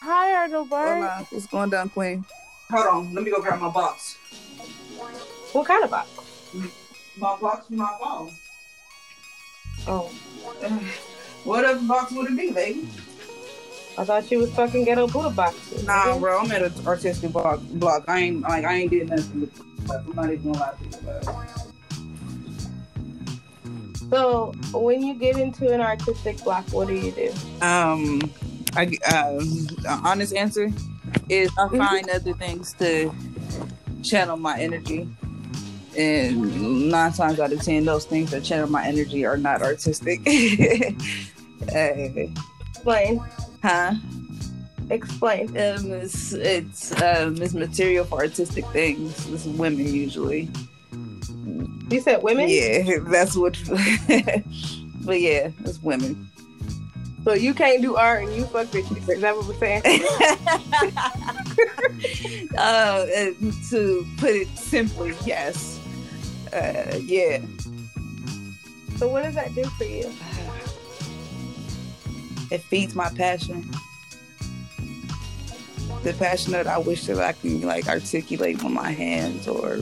Hi, Arnoldberg. Hola. What's going down, Queen? Hold on, let me go grab my box. What kind of box? My box for my phone. Oh, What other box would it be, baby? I thought you was fucking ghetto Buddha boxes. Nah, bro, I'm at an artistic block. block. I ain't like I ain't did nothing. With, I'm not even gonna lie to you. But So, when you get into an artistic block, what do you do? Um, I uh, honest answer is I Mm-hmm. find other things to channel my energy, and nine times out of ten, those things that channel my energy are not artistic. uh, Explain. huh? Explain. Um, it's it's um, it's material for artistic things. It's women usually. You said women? Yeah, that's what. but yeah, it's women. So you can't do art and you fuck bitches. Is that what we're saying? uh, to put it simply, yes. Uh, yeah. so what does that do for you? It feeds my passion. The passion that I wish that I can like articulate with my hands or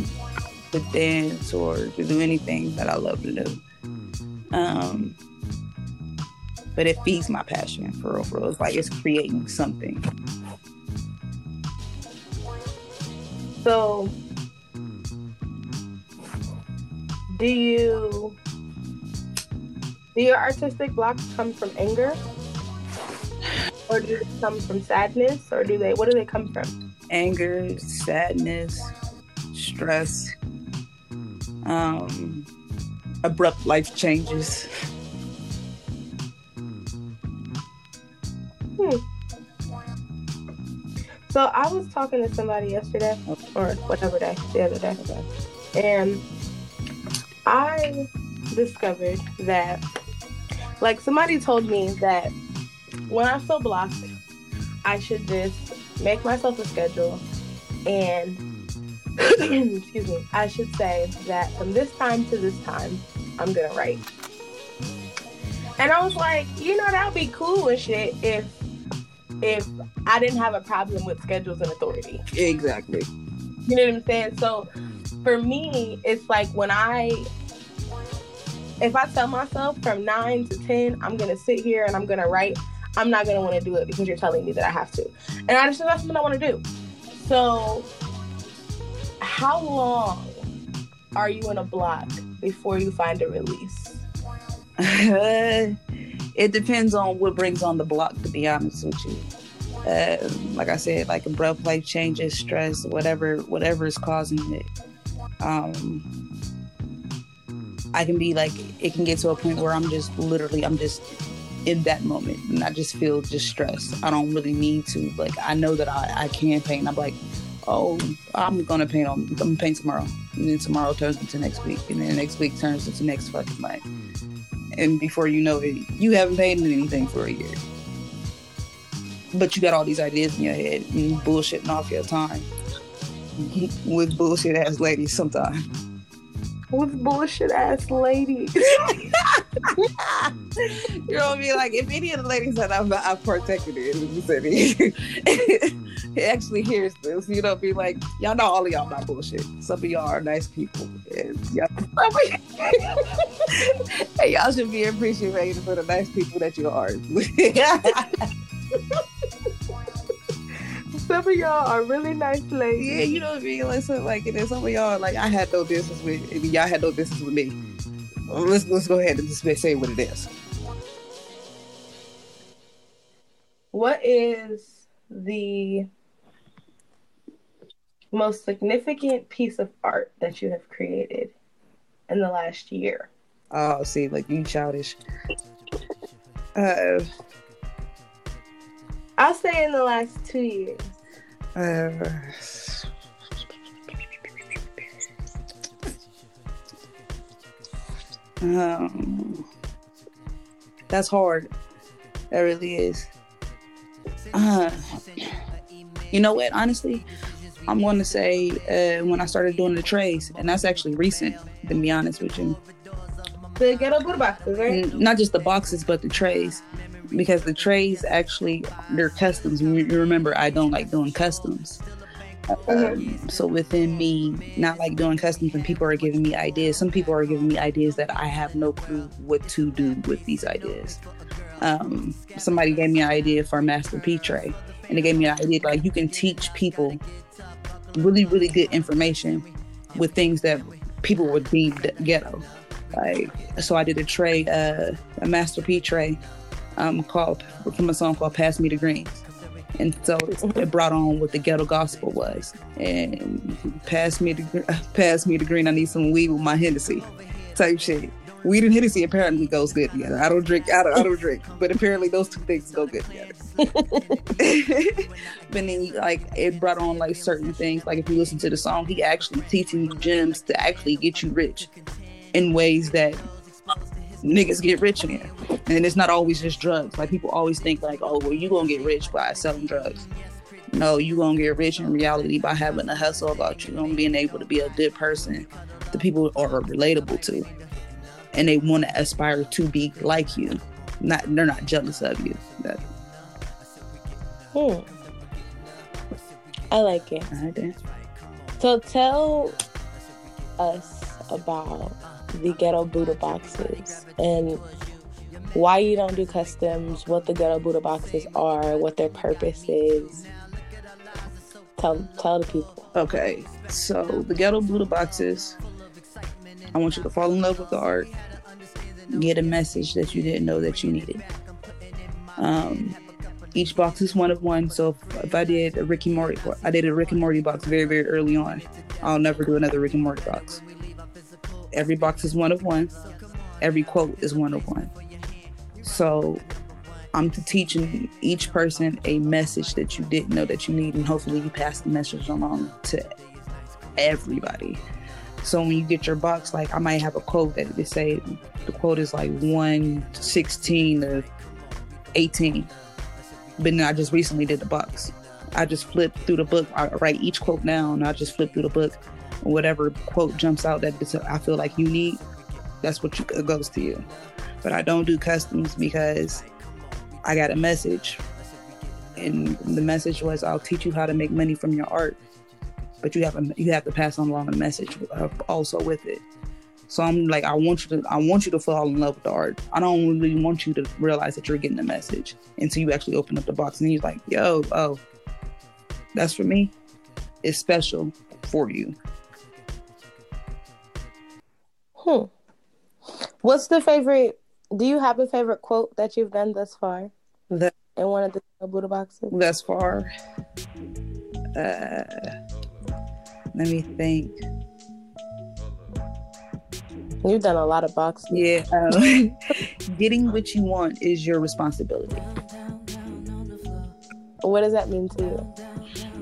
to dance or to do anything that I love to do. Um, but it feeds my passion for real, for real. It's like it's creating something. So, do you do your artistic blocks come from anger, or do they come from sadness, or do they? What do they come from? anger, sadness, stress, um, abrupt life changes. So I was talking to somebody yesterday, or whatever day, the other day, and I discovered that, like, somebody told me that when I feel blocked, I should just make myself a schedule and, excuse me, I should say that from this time to this time, I'm gonna write. And I was like, you know, that would be cool and shit if if I didn't have a problem with schedules and authority. Exactly. You know what I'm saying? So for me, it's like when I, if I tell myself from nine to 10, I'm to sit here and I'm to write, I'm not to want to do it because you're telling me that I have to. And I just, that's something I want to do. So how long are you in a block before you find a release? it depends on what brings on the block, to be honest with you. Uh, like I said, like a abrupt life changes, stress, whatever, whatever is causing it. Um, I can be like, it can get to a point where I'm just literally, I'm just in that moment, and I just feel just stressed. I don't really need to. Like, I know that I, I can paint. I'm like, oh, I'm gonna paint on, I'm gonna paint tomorrow, and then tomorrow turns into next week, and then next week turns into next fucking month and before you know it, you haven't painted anything for a year. But you got all these ideas in your head and bullshitting off your time with bullshit ass ladies sometimes. With bullshit ass ladies. you know what I mean? Like, if any of the ladies that I've, I've protected in the vicinity actually hears this, you know, be like, y'all know all of y'all not bullshit. Some of y'all are nice people. And y'all, and y'all should be appreciated for the nice people that you are. Some of y'all are really nice ladies. Yeah, you know what I mean. Like, so, like, and then some of y'all, like, I had no business with, and y'all had no business with me. Well, let's let's go ahead and just say what it is. What is the most significant piece of art that you have created in the last year? Oh, see, like you childish. Uh, I'll say in the last two years. uh, um, that's hard. That really is. Uh, you know what? Honestly, I'm going to say uh, when I started doing the trays, and that's actually recent. To be honest with you, the ghetto Buddha boxes, right? N- Not just the boxes, but the trays. Because the trays actually, they're customs. You you remember, I don't like doing customs. Um, so within me not like doing customs and people are giving me ideas some people are giving me ideas that i have no clue what to do with these ideas um, somebody gave me an idea for a master p tray and they gave me an idea like you can teach people really really good information with things that people would deem ghetto like so i did a tray uh, a master p tray um, called from a song called pass me the greens and so it brought on what the ghetto gospel was. And pass me the pass me the green. I need some weed with my Hennessy, type shit. Weed and Hennessy apparently goes good together. I don't drink. I don't, I don't drink, but apparently those two things go good together. but then, like, it brought on like certain things. Like, if you listen to the song, he actually teaching you gems to actually get you rich in ways that niggas get rich in. And it's not always just drugs. Like people always think like, oh, well, you gonna get rich by selling drugs. No, you gonna get rich in reality by having a hustle about you and being able to be a good person The people are relatable to. And they want to aspire to be like you. Not they're not jealous of you. That Hmm. I like it. I did. So tell us about the ghetto Buddha boxes and why you don't do customs, what the ghetto Buddha boxes are, what their purpose is. Tell tell the people. Okay, so the ghetto Buddha boxes. I want you to fall in love with the art. Get a message that you didn't know that you needed. Um, each box is one of one. So if, if I did a Ricky Morty, I did a Rick and Morty box very very early on. I'll never do another Rick and Morty box. Every box is one of one. Every quote is one of one. So I'm teaching each person a message that you didn't know that you need, and hopefully you pass the message along to everybody. So when you get your box, like I might have a quote that they say the quote is like 116 to 18. But then I just recently did the box. I just flip through the book. I write each quote down. I just flip through the book. Whatever quote jumps out that I feel like you need, that's what you, goes to you. But I don't do customs because I got a message. And the message was I'll teach you how to make money from your art. But you have a, you have to pass on along a message uh, also with it. So I'm like, I want you to, I want you to fall in love with the art. I don't really want you to realize that you're getting the message until you actually open up the box and you're like, yo, oh, that's for me. It's special for you. Hmm. What's the favorite? Do you have a favorite quote that you've done thus far That in one of the Buddha boxes? thus far, uh, let me think. You've done a lot of boxes. Yeah, um, getting what you want is your responsibility. What does that mean to you?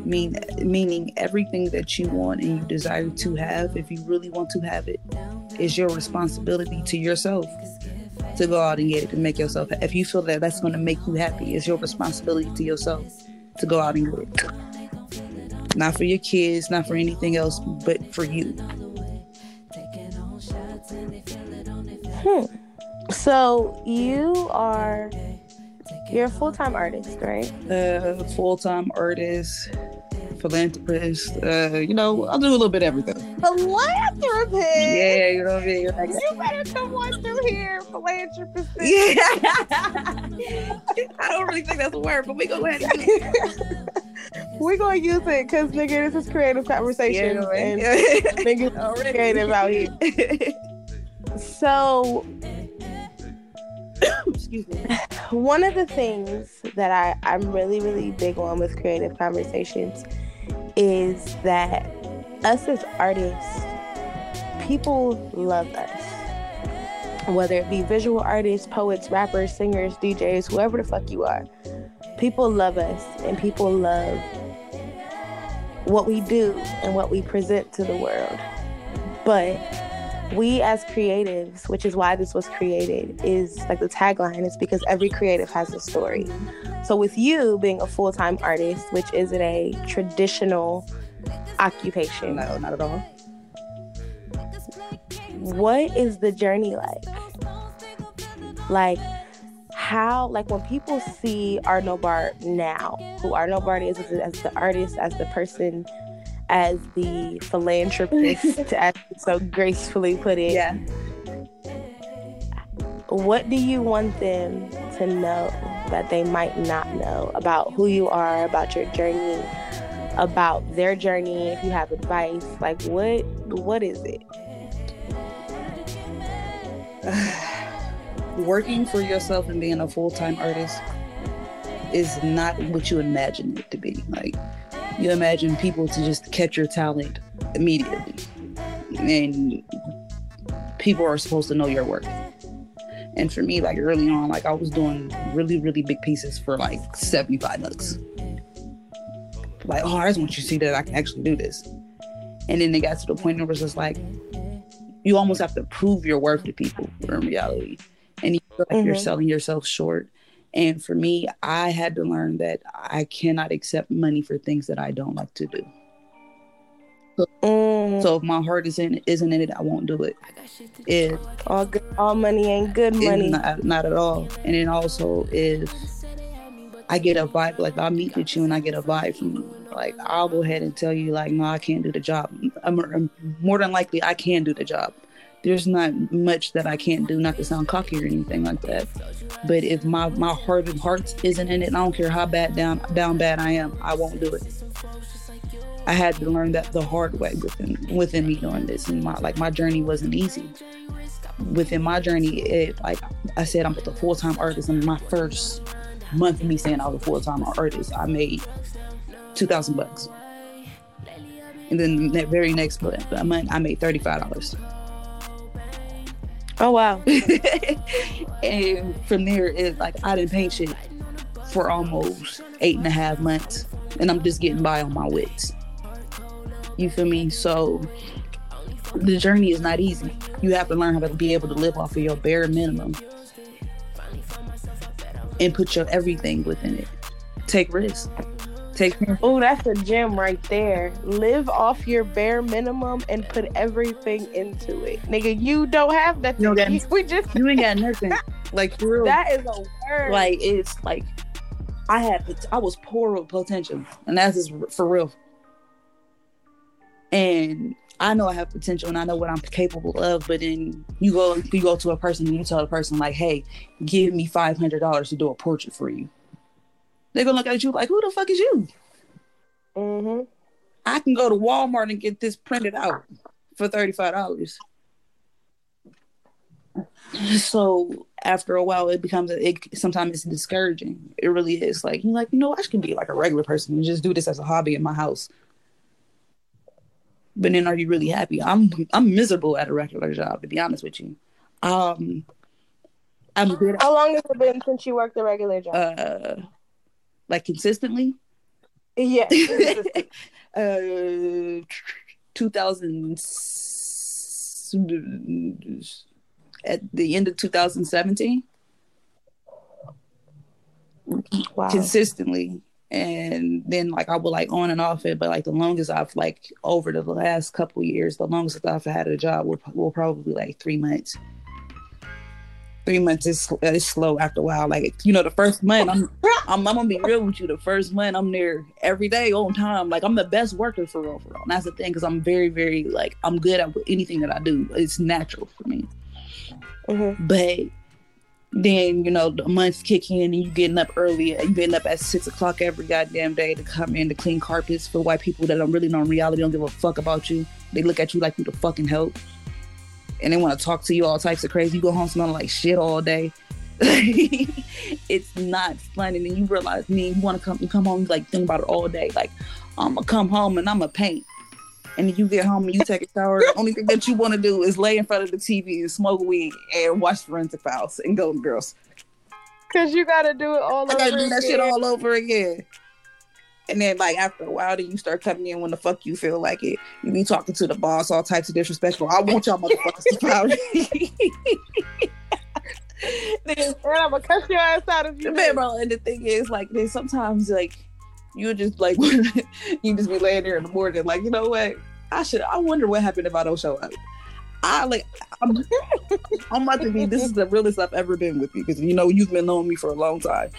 mean meaning everything that you want and you desire to have if you really want to have it is your responsibility to yourself to go out and get it and make yourself if you feel that that's going to make you happy it's your responsibility to yourself to go out and get it not for your kids not for anything else but for you Hmm. So you are you're a full time artist, right? uh full-time artist philanthropist uh you know i'll do a little bit of everything Philanthropist. yeah you know what i mean like, You better come on through here, philanthropist. Yeah. I don't really think that's a word, but we go ahead and use it. We're gonna use it because nigga, this is creative conversation Yeah, and Already. creative out here. So Excuse me. one of the things that I, I'm really, really big on with creative conversations is that us as artists, people love us. Whether it be visual artists, poets, rappers, singers, DJs, whoever the fuck you are, people love us and people love what we do and what we present to the world. But we as creatives, which is why this was created, is like the tagline is because every creative has a story. So with you being a full-time artist, which isn't a traditional occupation, No, not at all. what is the journey like? like how like when people see Arno Bart now, who Arno Bart is as, as the artist, as the person, as the philanthropist, as you so gracefully put it. Yeah. What do you want them to know that they might not know about who you are, about your journey, about their journey? If you have advice, like what what is it? Working for yourself and being a full time artist is not what you imagine it to be. Like you imagine people to just catch your talent immediately. And people are supposed to know your work. And for me, like early on, like I was doing really, really big pieces for like 75 bucks. Like, oh, I just want you to see that I can actually do this. And then they got to the point where it was just like, you almost have to prove your worth to people in reality. And you feel like you're Mhm. selling yourself short. And for me, I had to learn that I cannot accept money for things that I don't like to do. Mm, So if my heart isn't isn't in it, I won't do it. If all good, all money ain't good money. Not, not at all. And then also if I get a vibe, like I'll meet with you and I get a vibe from you, like I'll go ahead and tell you, like, no, I can't do the job. I'm, I'm- more than likely I can do the job. There's not much that I can't do, not to sound cocky or anything like that. But if my my heart of hearts isn't in it, I don't care how bad down down bad I am, I won't do it. I had to learn that the hard way within within me doing this, and my like my journey wasn't easy within my journey, it like I said, I'm a full time artist. And my first month of me saying I was a full time artist, I made two thousand bucks. And then that very next month, I made thirty five dollars. Oh wow. and from there, it's like I didn't paint shit for almost eight and a half months, and I'm just getting by on my wits. You feel me? So the journey is not easy. You have to learn how to be able to live off of your bare minimum and put your everything within it. Take risks. Take Oh, that's a gem right there. Live off your bare minimum and put everything into it. Nigga, you don't have that. No, that's- we just you ain't got nothing. Like for real. that is a word. like it's like I had I was poor with potential, and that's just for real. And I know I have potential, and I know what I'm capable of. But then you go you go to a person and you tell the person like, "Hey, give me five hundred dollars to do a portrait for you." They're gonna look at you like, "Who the fuck is you?" hmm I can go to Walmart and get this printed out for thirty five dollars. So after a while, it becomes a, it. Sometimes it's discouraging. It really is. Like you're like, you know, I should be like a regular person and just do this as a hobby in my house. But then, are you really happy? I'm I'm miserable at a regular job. To be honest with you, um, I'm good. How long has it been since you worked a regular job? Uh, like consistently. yeah. uh, 2000 at the end of 2017 wow. consistently and then like i would like on and off it but like the longest i've like over the last couple years the longest i've had a job will, will probably like three months three months is, is slow after a while like you know the first month i'm I'm, I'm gonna be real with you. The first month I'm there every day on time. Like I'm the best worker for real, for real. And that's the thing, because I'm very, very like I'm good at anything that I do. It's natural for me. Mhm. But then you know the months kick in, and you getting up early. You getting up at six o'clock every goddamn day to come in to clean carpets for white people that don't really know in reality don't give a fuck about you. They look at you like you the fucking help, and they want to talk to you all types of crazy. You go home smelling like shit all day. it's not fun, and then you realize me. You want to come, you come home, you like think about it all day. Like I'm gonna come home and I'm gonna paint. And then you get home and you take a shower. the only thing that you want to do is lay in front of the TV and smoke weed and watch Forensic Files and Golden Girls. Cause you gotta do it all I gotta do that shit all over again. And then, like after a while, then you start coming in when the fuck you feel like it. You be talking to the boss, all types of disrespectful. I want y'all motherfuckers to me. Then- And I'm gonna cut your ass out of you Man, bro, and the thing is, like, then sometimes, like, you just like you just be laying there in the morning, like, you know what? I should. I wonder what happened if I don't show up. I like I'm, I'm about to be this is the realest I've ever been with you because you know you've been knowing me for a long time.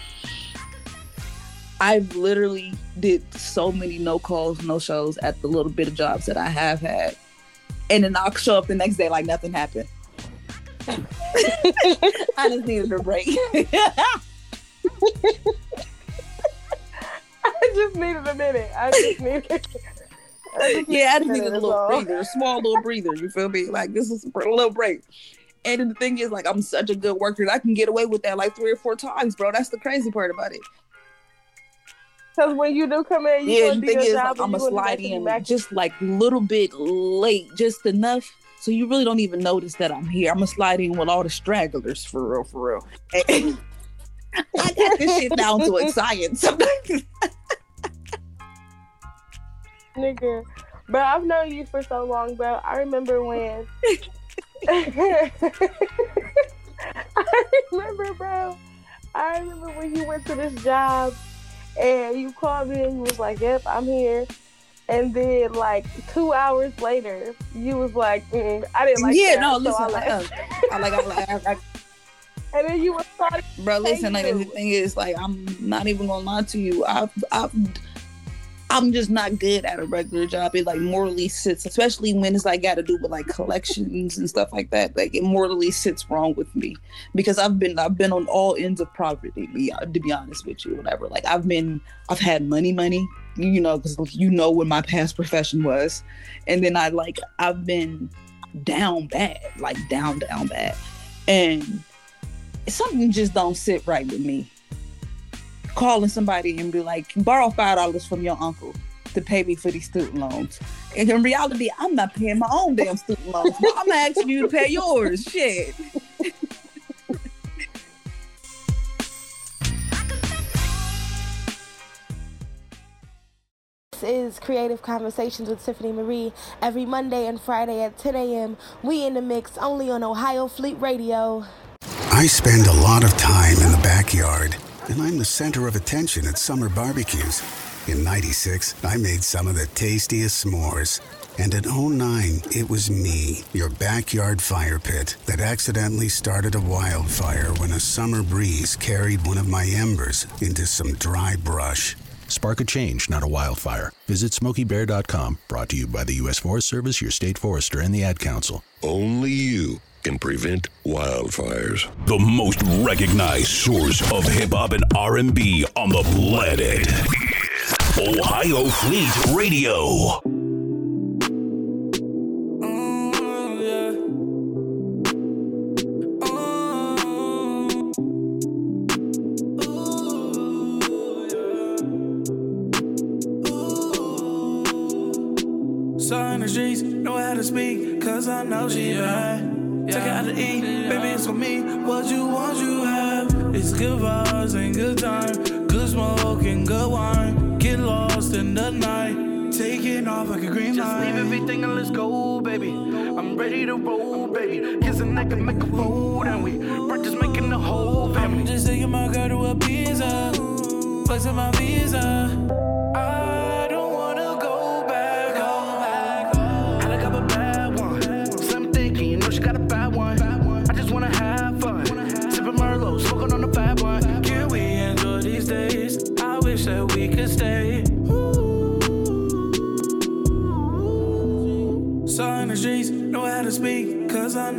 I've literally did so many no calls, no shows at the little bit of jobs that I have had. And then I'll show up the next day like nothing happened. I just needed a break. I just needed a minute. I just needed. I just yeah, I just needed a little all. breather, a small little breather. You feel me? Like this is a little break. And the thing is, like, I'm such a good worker that I can get away with that like three or four times, bro. That's the crazy part about it. Because when you do come in, you yeah, the thing is, like, I'm gonna slide in back. just like a little bit late, just enough, so you really don't even notice that I'm here. I'm gonna slide in with all the stragglers for real, for real. I got this shit down to a science. nigga. But I've known you for so long, bro. I remember when. I remember, bro. I remember when you went to this job and you called me and you was like, "Yep, I'm here." And then, like two hours later, you was like, mm, "I didn't like yeah, that." no, so listen, I left. I like, I like, I, I, And then you was starting. bro. Listen, like you. the thing is, like, I'm not even gonna lie to you. I've, I've, I'm just not good at a regular job. It like morally sits, especially when it's like got to do with like collections and stuff like that. Like it morally sits wrong with me because I've been, I've been on all ends of poverty. To be honest with you, whatever. Like I've been, I've had money, money. You know, because you know what my past profession was, and then I like I've been down bad, like down, down bad, and something just don't sit right with me calling somebody and be like, borrow five dollars from your uncle to pay me for these student loans. And in reality, I'm not paying my own damn student loans. But I'm asking you to pay yours. Shit. This is Creative Conversations with Tiffany Marie every Monday and Friday at 10 a.m. We in the mix only on Ohio Fleet Radio. I spend a lot of time in the backyard, and I'm the center of attention at summer barbecues. In 96, I made some of the tastiest s'mores. And in 09, it was me, your backyard fire pit, that accidentally started a wildfire when a summer breeze carried one of my embers into some dry brush. Spark a change, not a wildfire. Visit SmokeyBear.com. Brought to you by the U.S. Forest Service, your state forester, and the Ad Council. Only you can prevent wildfires. The most recognized source of hip hop and R&B on the planet. Ohio Fleet Radio. Saw in the streets, know how to speak, cause I know she bad. Took her out to eat, baby, it's for me. What you want, you have. It's good vibes and good time, good smoke and good wine. Get lost in the night, taking off like a green Just light. leave everything and let's go, baby. I'm ready to roll, baby. Kiss a neck and make a fold, and we we're just making the whole family. I'm just taking my girl to a pizza, flexing my visa.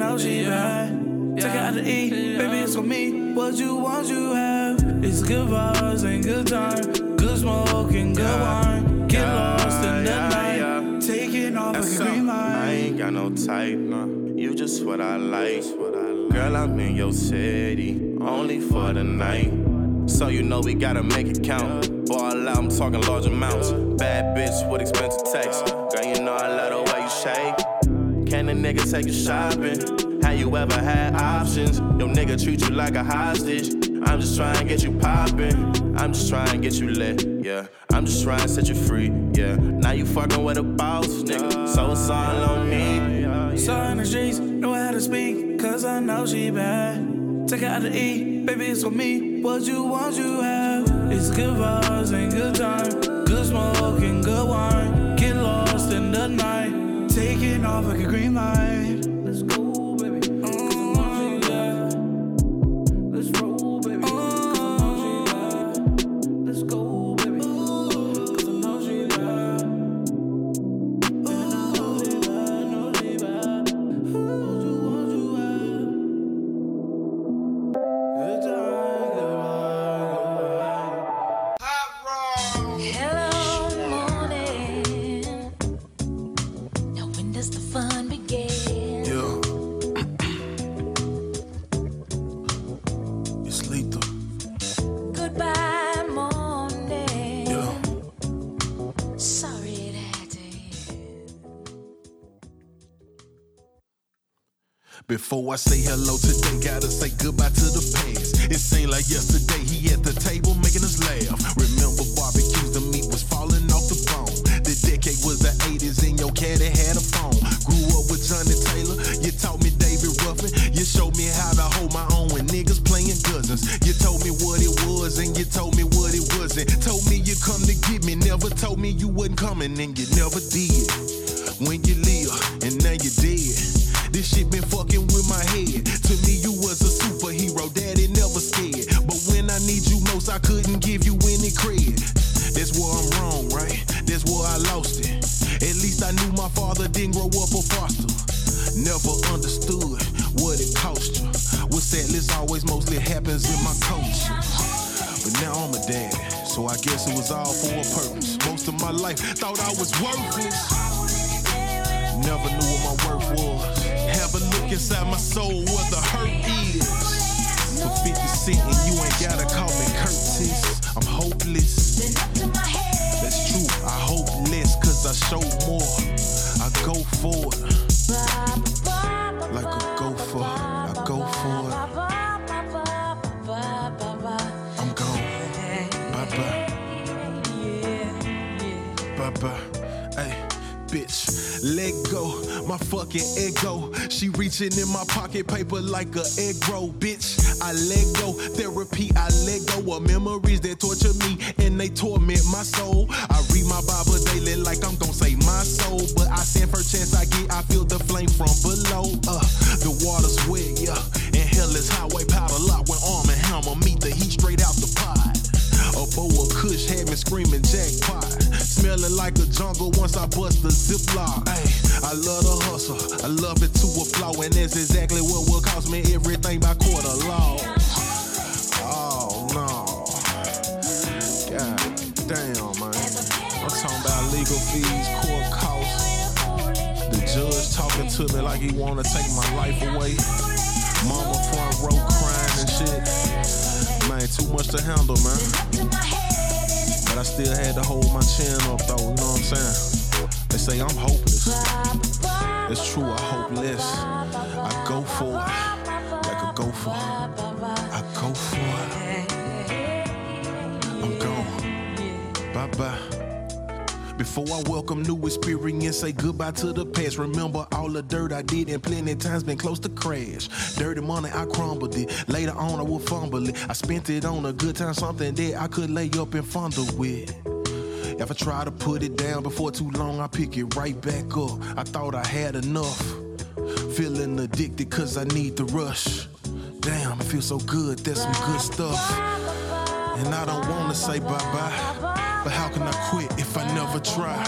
Know she bad. Took her out to eat, baby, it's for me. What you want, you have. It's good vibes and good time, good smoke and good wine. Get lost in the night, taking off a green I ain't got no type, no. You just what I like. Girl, I'm in your city, only for the night. So you know we gotta make it count. Ball out, I'm talking large amounts. Bad bitch with expensive taste. Girl, you know I love the way you shake. Can a nigga take you shopping? Have you ever had options? Your nigga treat you like a hostage. I'm just trying to get you poppin'. I'm just trying to get you lit, yeah. I'm just trying to set you free, yeah. Now you fucking with a boss, nigga. So it's all on me. Saw in the streets, know how to speak, cause I know she bad. Take her out to eat, baby, it's for me. What you want, you have. It's good vibes and good time, good smoke and good wine. Off like a green light. Before I say hello today, gotta say goodbye to the past. It seemed like yesterday he at the table making us laugh. Remember barbecues, the meat was falling off the bone. The decade was the 80s and your caddy had a phone. Grew up with Johnnie Taylor, you taught me David Ruffin. You showed me how to hold my own when niggas playing cousins. You told me what it was and you told me what it wasn't. Told me you come to get me, never told me you wasn't coming and you never did. When you live and now you dead. This shit been fucking with my head. To me, you was a superhero, daddy never scared. But when I need you most, I couldn't give you any credit. That's where I'm wrong, right? That's where I lost it. At least I knew my father didn't grow up a foster. Never understood what it cost you. What's that list always mostly happens in my culture. But now I'm a dad, so I guess it was all for a purpose. Most of my life thought I was worthless. Never knew what my worth was. Have a look inside my soul where the hurt is. For 50 cent and you ain't gotta call me Curtis. I'm hopeless. That's true, I hope less cause I show more. I go for it. Like a gopher, I go for it. Let go, my fucking ego. She reaching in my pocket paper like a egg roll, bitch. I let go, therapy, I let go of memories that torture me and they torment my soul. I read my Bible daily like I'm gonna save my soul, but I stand for chance I get, I feel the flame from below. Uh, the water's wet, yeah, and hell is highway powder lock when arm and hammer meet the heat straight out the bowl of kush had me screaming jackpot. Smelling like a jungle once I bust the ziplock. Ay, I love the hustle, I love it to a flaw, and that's exactly what will cost me everything by quarter law. Oh no. God damn, man. I'm talking about legal fees, court costs. The judge talking to me like he wanna take my life away. Mama front row crying and shit. Man, too much to handle, man. But I still had to hold my chin up though, you know what I'm saying? They say I'm hopeless. It's true, I hope less. I go for it. Like a gopher. I go for it. I'm gone. Bye bye. Before I welcome new experience, say goodbye to the past. Remember all the dirt I did, and plenty times been close to crash. Dirty money, I crumbled it. Later on, I would fumble it. I spent it on a good time, something that I could lay up and fondle with. If I try to put it down before too long, I pick it right back up. I thought I had enough. Feeling addicted cause I need the rush. Damn, it feels so good, that's some good stuff. And I don't wanna say bye bye. But how can I quit if I never try?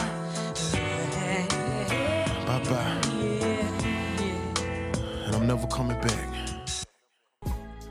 Bye bye. And I'm never coming back.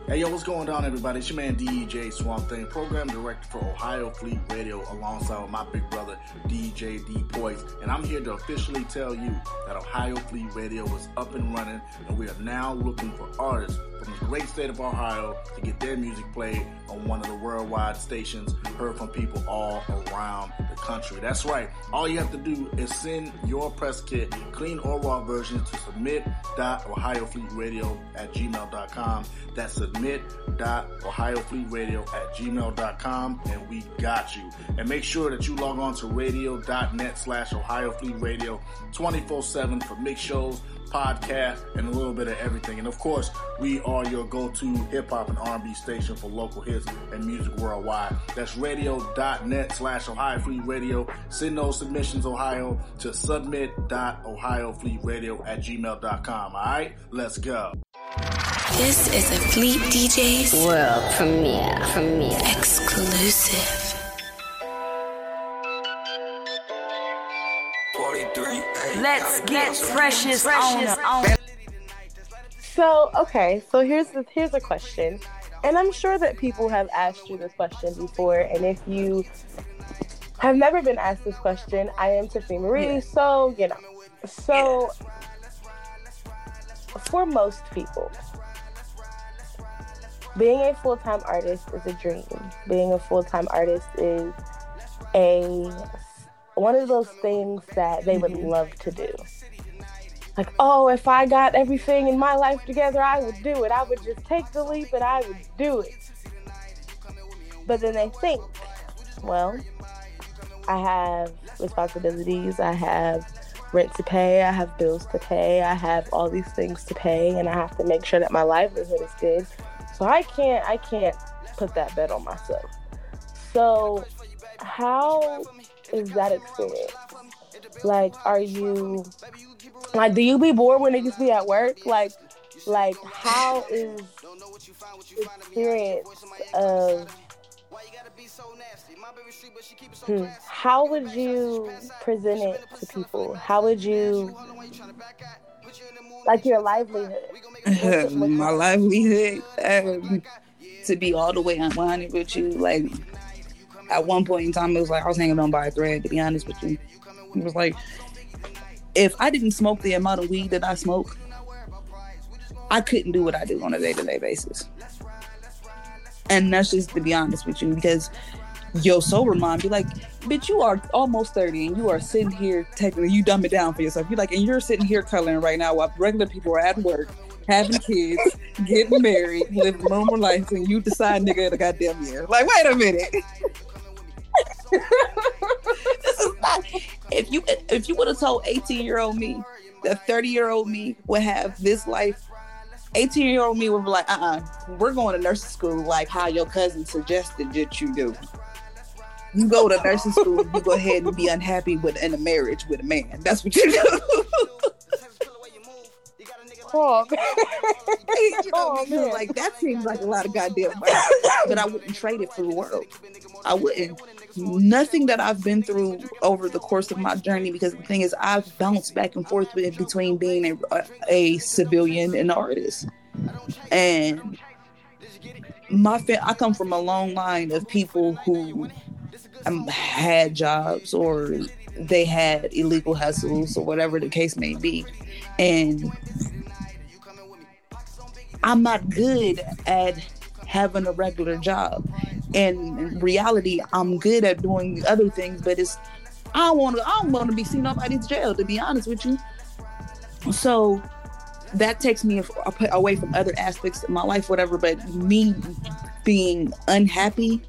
Hey yo, what's going on, everybody? It's your man DJ Swamp Thing, program director for Ohio Fleet Radio, alongside my big brother DJ D Poise, and I'm here to officially tell you that Ohio Fleet Radio is up and running, and we are now looking for artists from the great state of Ohio to get their music played on one of the worldwide stations, heard from people all around the country. That's right. All you have to do is send your press kit, clean or raw versions, to submit.ohiofleetradio at gmail.com. That's submit.ohiofleetradio at gmail.com, and we got you. And make sure that you log on to radio.net slash Ohio Fleet Radio 24 7 for mix shows podcast, and a little bit of everything. And of course, we are your go-to hip hop and R&B station for local hits and music worldwide. That's radio.net slash Ohio Fleet Radio. Send those submissions, Ohio, to submit.ohiofleetradio at gmail.com. All right, let's go. This is a Fleet DJs World premiere. Premiere. exclusive. Let's get precious on. on. So, okay, so here's the, here's a question. And I'm sure that people have asked you this question before. And if you have never been asked this question, I am Tiffany Marie. So, you know. So, for most people, being a full time artist is a dream. Being a full time artist is a one of those things that they would love to do. like, oh, if I got everything in my life together, I would do it. I would just take the leap and I would do it. But then they think, well, I have responsibilities, I have rent to pay, I have bills to pay, I have all these things to pay, and I have to make sure that my livelihood is good. So I can't I can't put that bet on myself. So how is that experience? Like are you like do you be bored when niggas be at work? Like like how is experience of Hmm. How would you present it to people? How would you like your livelihood? My livelihood um, to be all the way 100 with you. Like at one point in time, it was like I was hanging on by a thread. To be honest with you, it was like if I didn't smoke the amount of weed that I smoke, I couldn't do what I do on a day to day basis. And that's just to be honest with you, because your sober mom be like, bitch, you are almost 30 and you are sitting here taking you dumb it down for yourself. You're like, and you're sitting here coloring right now while regular people are at work, having kids, getting married, living normal life, and you decide nigga a goddamn year. Like, wait a minute. this is not if you if you would have told 18 year old me that 30 year old me would have this life 18 year old me would be like, uh uh-uh, uh, we are going to nursing school like how your cousin suggested that you do. You go to nursing school, you go ahead and be unhappy with in a marriage with a man. That's what you do. Oh, you know, oh, man. like that seems like a lot of goddamn money, but I wouldn't trade it for the world. I wouldn't. Nothing that I've been through over the course of my journey, because the thing is, I've bounced back and forth between being a, a civilian and an artist, and my fa- I come from a long line of people who um, had jobs or they had illegal hustles or whatever the case may be, and I'm not good at having a regular job. In reality, I'm good at doing other things, but it's I don't want to I don't want to be seen nobody's jail to be honest with you. So that takes me away from other aspects of my life, whatever. But me being unhappy,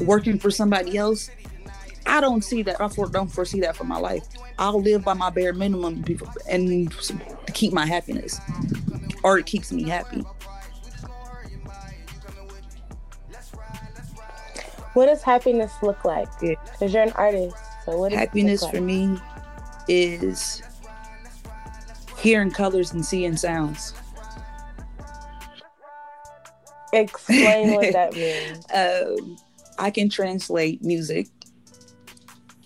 working for somebody else, I don't see that. I don't foresee that for my life. I'll live by my bare minimum and keep my happiness or it keeps me happy. What does happiness look like? Because you're an artist. So what happiness like? for me is hearing colors and seeing sounds. Explain what that means. Um, I can translate music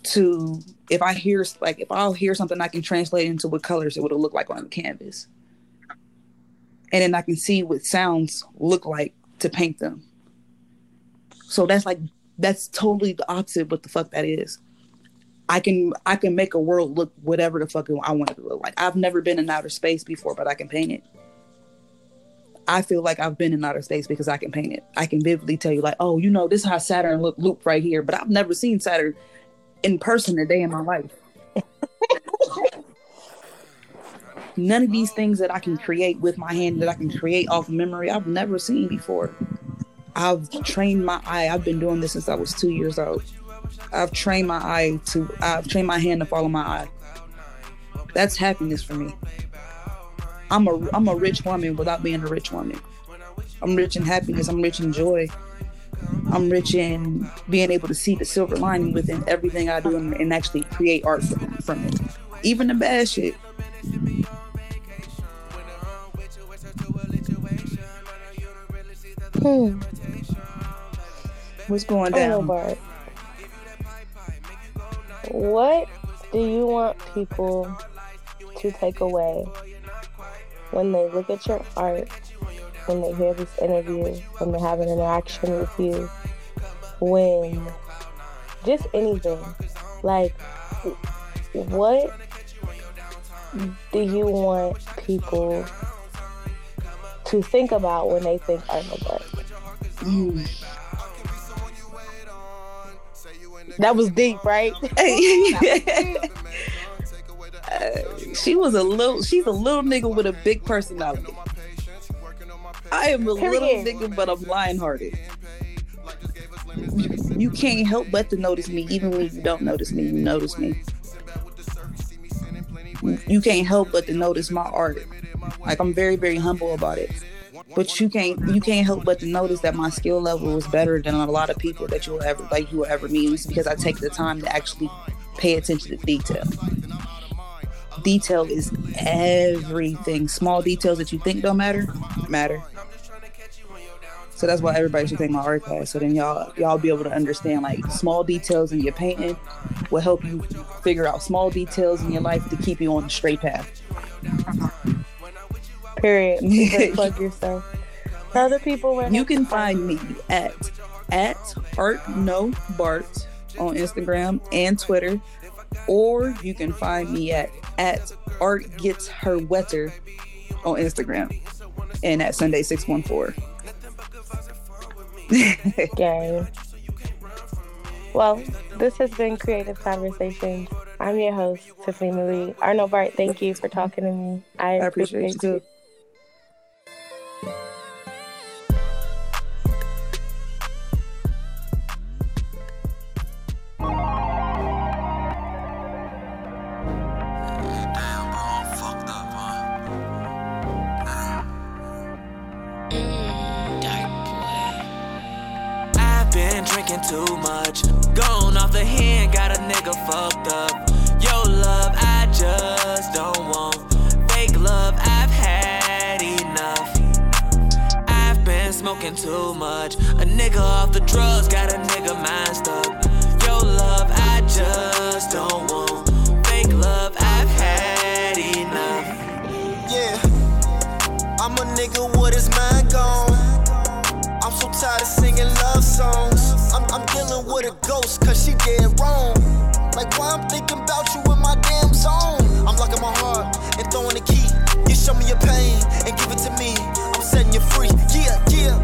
to if I hear like if I'll hear something, I can translate into what colors it would look like on the canvas and then I can see what sounds look like to paint them. So that's like that's totally the opposite what the fuck that is. I can I can make a world look whatever the fuck I want it to look like. I've never been in outer space before, but I can paint it. I feel like I've been in outer space because I can paint it. I can vividly tell you, like, oh, you know, this is how Saturn look loop right here, but I've never seen Saturn in person a day in my life. none of these things that I can create with my hand that I can create off of memory I've never seen before. I've trained my eye. I've been doing this since I was two years old. I've trained my eye to I've trained my hand to follow my eye. That's happiness for me. I'm a I'm a rich woman without being a rich woman. I'm rich in happiness. I'm rich in joy. I'm rich in being able to see the silver lining within everything I do and, and actually create art from, from it. Even the bad shit. Hmm. What's going down? Bart. What do you want people to take away when they look at your art, when they hear this interview, when they have an interaction with you, when just anything? Like, what do you want people to think about when they think Irma Butt. Mm. That was deep, right? uh, She was a little. She's a little nigga with a big personality. I am a little nigga, but I'm lion-hearted. You, you can't help but to notice me, even when you don't notice me. You notice me. You can't help but to notice my art. Like I'm very, very humble about it. But you can't you can't help but to notice that my skill level is better than a lot of people that you'll ever like you will ever meet. It's because I take the time to actually pay attention to detail. Detail is everything. Small details that you think don't matter, matter. So that's why everybody should take my art class. So then y'all y'all be able to understand like small details in your painting will help you figure out small details in your life to keep you on the straight path. Uh-huh. Period. You plug yourself. Tell the people where You can find me at at Art No Bart on Instagram and Twitter, or you can find me at at Art Gets Her Wetter on Instagram and at Sunday six one four. Gang. Well, this has been Creative Conversations. I'm your host, Tiffany Marie. Arno Bart, thank you for talking to me. I, I appreciate you too. Drinking too much. Gone off the hand, got a nigga fucked up. Yo, love, I just don't want. Fake love, I've had enough. I've been smoking too much. A nigga off the drugs, got a nigga mind stuck. Yo, love, I just don't want. Fake love, I've had enough. Yeah, I'm a nigga what is mind with a ghost cause she dead wrong. Like why I'm thinking about you in my damn zone. I'm locking my heart and throwing the key. You show me your pain and give it to me. I'm setting you free. Yeah, yeah.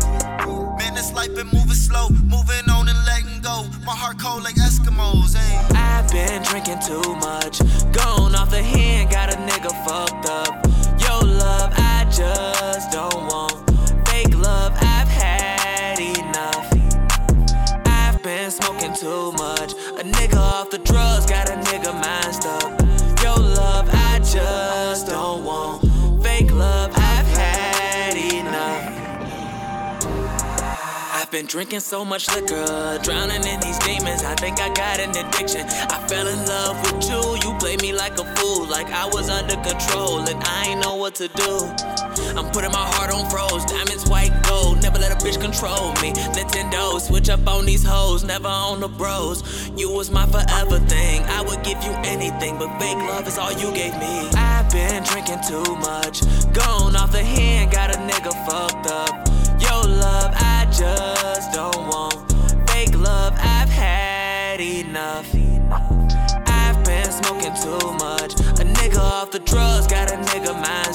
Man, this life been moving slow, moving on and letting go. My heart cold like Eskimos, ain't. I've been drinking too much. Gone I've been drinking so much liquor, drowning in these demons. I think I got an addiction. I fell in love with you. You played me like a fool, like I was under control, and I ain't know what to do. I'm putting my heart on froze, diamonds, white, gold. Never let a bitch control me. Nintendo, switch up on these hoes, never on the bros. You was my forever thing. I would give you anything, but fake love is all you gave me. I've been drinking too much, gone off the hand, got a nigga fucked up. Off the drugs, got a nigga mind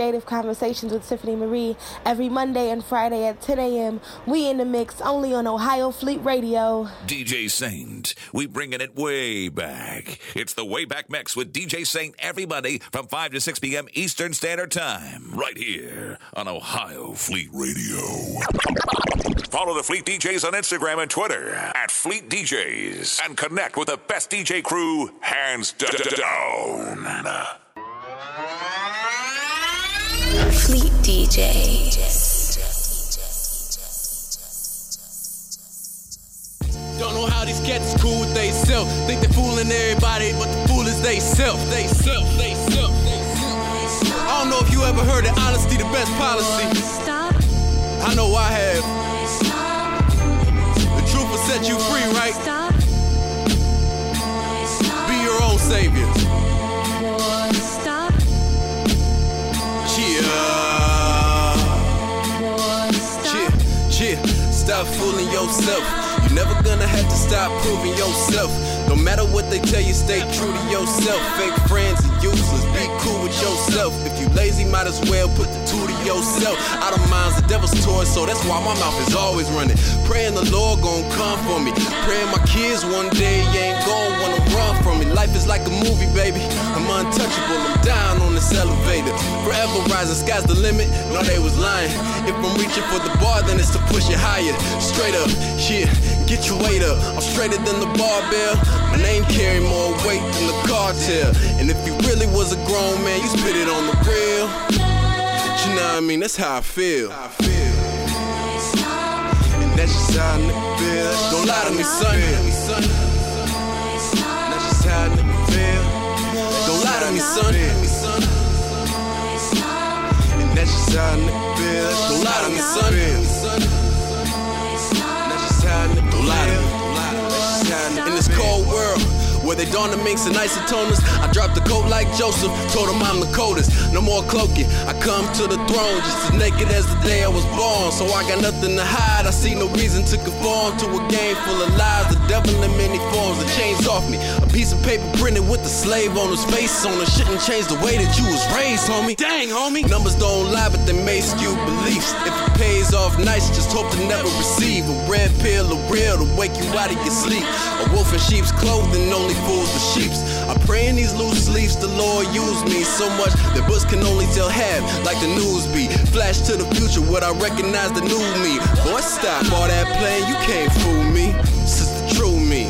Creative Conversations with Tiffany Marie every Monday and Friday at 10 a.m. We in the mix only on Ohio Fleet Radio. DJ Saint. We bringing it way back. It's the way back mix with DJ Saint every Monday from 5 to 6 p.m. Eastern Standard Time. Right here on Ohio Fleet Radio. Follow the Fleet DJs on Instagram and Twitter at Fleet DJs and connect with the best DJ crew hands d- d- down. Fleet DJ. Don't know how these cats is cool with they self. Think they fooling everybody, but the fool is they self. They self, they self, they self. I don't know if you ever heard that honesty the best policy. Stop. I know I have. The truth will set you free, right? Stop. Be your own savior. Stop fooling yourself. You're never gonna have to stop proving yourself. No matter what they tell you, stay true to yourself. Fake friends useless. Be cool with yourself. If you lazy, might as well put the two to yourself. I don't mind the devil's toy, so that's why my mouth is always running. Praying the Lord gon' come for me. Praying my kids one day ain't gon' wanna run from me. Life is like a movie, baby. I'm untouchable. I'm down on this elevator. Forever rising, sky's the limit. No, they was lying. If I'm reaching for the bar, then it's to push it higher. Straight up, yeah. Get your weight up. I'm straighter than the barbell. My name carry more weight than the cartel. And if you really was a grown man, you spit it on the grill. You know what I mean? That's how I feel. And that's just how nigga feel. Don't lie to me, son. That's just how nigga feel. Don't lie to me, son. And that's just how nigga feel. Don't lie to me, son. That's just how a nigga Don't lie to me. That's just how a nigga In this cold world. Where they don the minks and isotoners. I dropped the coat like Joseph, told him I'm the coldest. No more cloaking. I come to the throne just as naked as the day I was born. So I got nothing to hide. I see no reason to conform to a game full of lies. The devil in many forms. The chains off me. A piece of paper printed with the slave owner's face on it. Shouldn't change the way that you was raised, homie. Dang, homie. Numbers don't lie, but they may skew beliefs. If it pays off nice, just hope to never receive a red pill or real to wake you out of your sleep. A wolf in sheep's clothing only fools the sheeps. I pray in these loose sleeves, the Lord use me so much that books can only tell half, like the news be. Flash to the future, what I recognize the new me. Boy, stop all that playing, you can't fool me. This is the true me.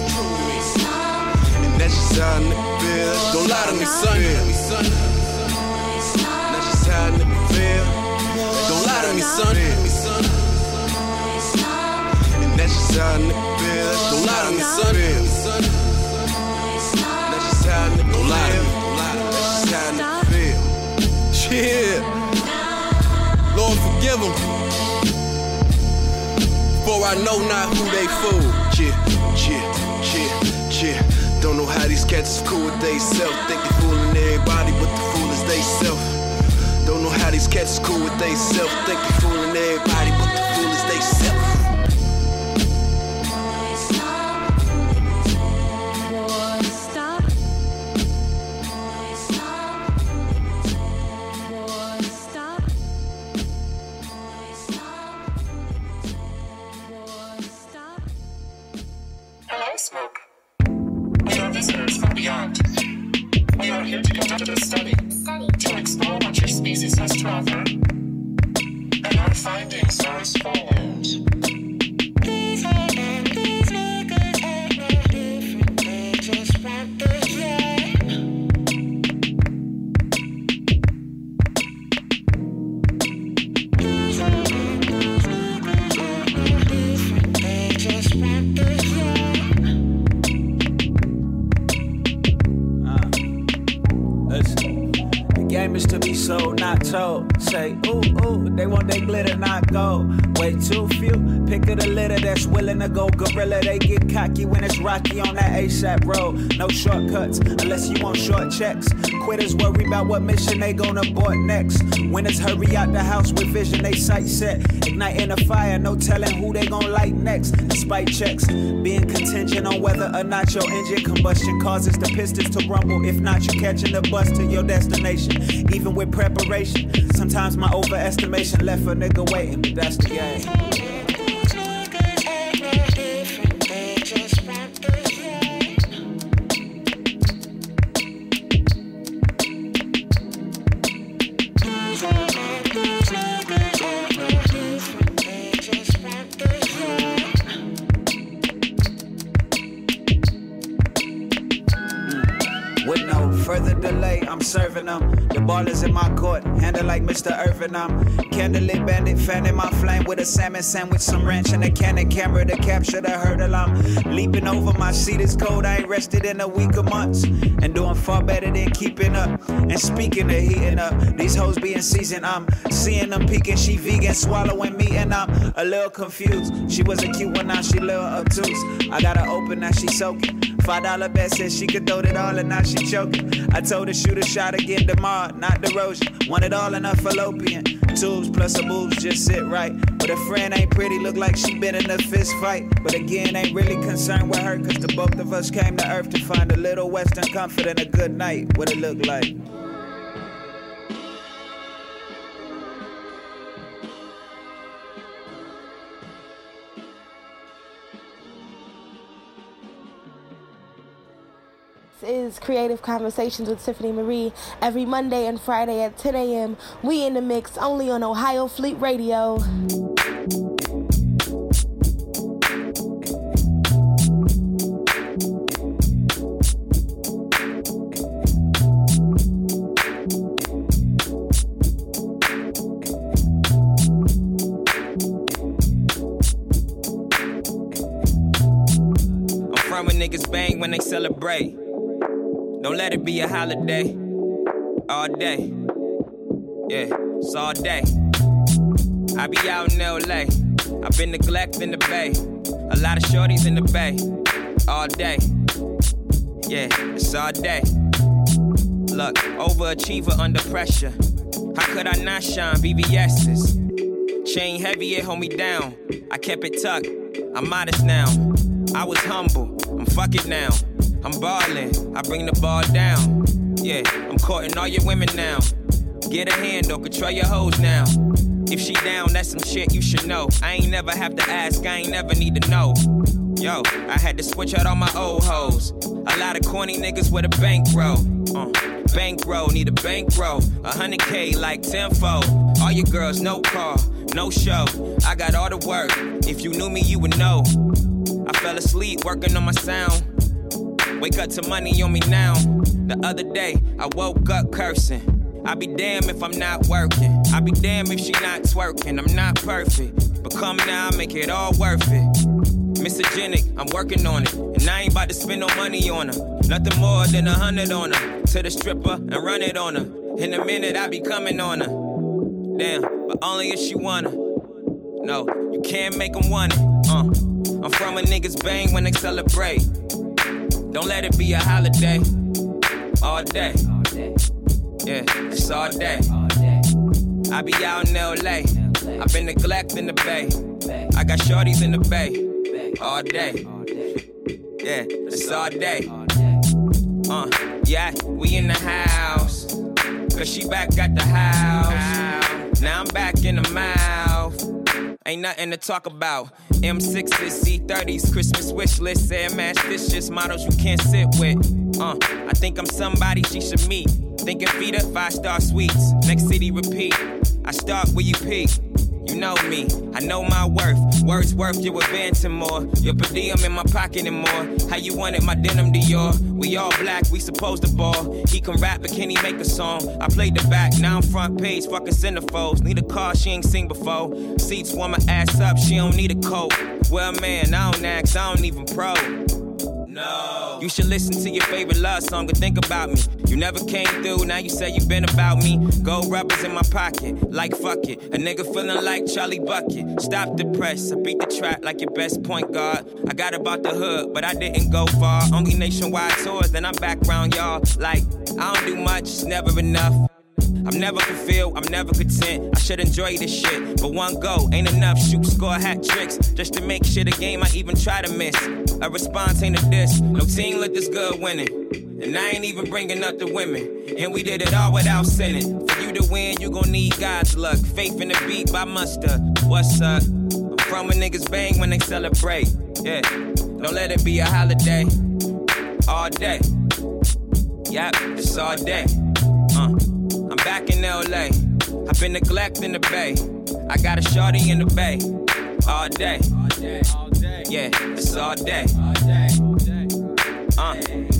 And that's just how a nigga feel. Don't lie to me, son. That's just how a nigga feel. Don't lie to me, son. And that's just how a nigga feel. Don't lie to me, son. Forgive them. For I know not who they fool. Don't know how these cats is cool with they self. Think they fooling everybody, but the fool is they self. Don't know how these cats is cool with they self. Think they fooling everybody, but the here to conduct a study to explore what your species has to offer. And our findings are as follows. That's willing to go gorilla. They get cocky when it's rocky on that ASAP road. No shortcuts unless you want short checks. Quitters worry about what mission they gonna abort next. Winners hurry out the house with vision they sight set. Igniting a fire, no telling who they gonna light next. Despite checks being contingent on whether or not your engine combustion causes the pistons to rumble. If not, you're catching the bus to your destination. Even with preparation, sometimes my overestimation left a nigga waiting, but that's the game. With no further delay, I'm serving them. The ball is in my court, handle like Mr. Irving. I'm candlelit bandit, fanning my flame with a salmon sandwich, some ranch and a cannon camera to capture the hurdle. I'm leaping over my seat is cold. I ain't rested in a week or months, and doing far better than keeping up. And speaking of heating up, these hoes being seasoned. I'm seeing them peeking. She vegan, swallowing me, and I'm a little confused. She was a cute one, now she little obtuse. I gotta open, now she soaking. Five dollar bet said she could throw it all and now she choking. I told her shoot a shot again tomorrow, not DeRozan. Want it all in a fallopian. Tubes plus her boobs just sit right. But a friend ain't pretty, look like she been in a fist fight. But again, ain't really concerned with her, cause the both of us came to earth to find a little western comfort and a good night. What it look like. Is Creative Conversations with Tiffany Marie every Monday and Friday at 10 a.m. We in the mix only on Ohio Fleet Radio. I'm from when niggas bang when they celebrate. Don't let it be a holiday. All day. Yeah, it's all day. I be out in LA. I've been neglecting the bay. A lot of shorties in the bay. All day. Yeah, it's all day. Look, overachiever under pressure. How could I not shine? VVS's. Chain heavy, it hold me down. I kept it tucked. I'm modest now. I was humble. I'm fuck it now. I'm ballin', I bring the ball down. Yeah, I'm courting all your women now. Get a hand, don't control your hoes now. If she down, that's some shit you should know. I ain't never have to ask, I ain't never need to know. Yo, I had to switch out all my old hoes. A lot of corny niggas with a bankroll. Uh, bankroll, need a bankroll. A hundred K like tenfold. All your girls, no car, no show. I got all the work. If you knew me, you would know. I fell asleep working on my sound. Wake up to money on me now. The other day, I woke up cursing. I be damned if I'm not working. I be damned if she not twerking. I'm not perfect. But come now, make it all worth it. Misogenic, I'm working on it. And I ain't about to spend no money on her. Nothing more than a hundred on her. To the stripper and run it on her. In a minute, I be coming on her. Damn, but only if she wanna. No, you can't make them want it. Uh, I'm from a niggas bang when they celebrate. Don't let it be a holiday. All day. Yeah, it's all day. I be out in LA. I've been neglecting the bay. I got shorties in the bay. All day. Yeah, it's all day. Uh, yeah, we in the house. Cause she back at the house. Now I'm back in the mouth. Ain't nothing to talk about. M6s, C30s, Christmas wish list, Air Max dishes, models you can't sit with. Uh, I think I'm somebody she should meet. Thinking Vita, five star suites. Next city repeat. I start where you peak. You know me, I know my worth. Words worth you a Baltimore. Your per diem in my pocket and more. How you wanted my denim Dior? We all black, we supposed to ball. He can rap, but can he make a song? I played the back, now I'm front page, fucking centerfolds. Need a car she ain't seen before. Seats warm my ass up, she don't need a coat. Well, man, I don't ask, I don't even pro. No. You should listen to your favorite love song and think about me. You never came through, now you say you been about me. Gold rubbers in my pocket, like fuck it. A nigga feeling like Charlie Bucket. Stop the press, I beat the track like your best point guard. I got about the hood, but I didn't go far. Only nationwide tours, then I'm back round y'all. Like, I don't do much, it's never enough. I'm never fulfilled, I'm never content. I should enjoy this shit, but one go ain't enough. Shoot, score, hat tricks, just to make shit a game I even try to miss. A response ain't a diss, no team look this good winning. And I ain't even bringing up the women. And we did it all without sinning. For you to win, you gon' need God's luck. Faith in the beat by muster. What's up? I'm from when niggas bang when they celebrate. Yeah, don't let it be a holiday. All day. Yep, it's all day. Back in LA. I've been neglecting the bay. I got a shorty in the bay. All day. Yeah, it's all day. Uh.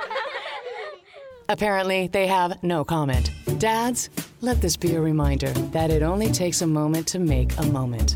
Apparently, they have no comment. Dads, let this be a reminder that it only takes a moment to make a moment.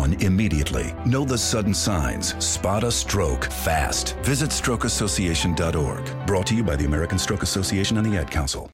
immediately. Know the sudden signs. Spot a stroke fast. Visit strokeassociation.org. Brought to you by the American Stroke Association and the Ad Council.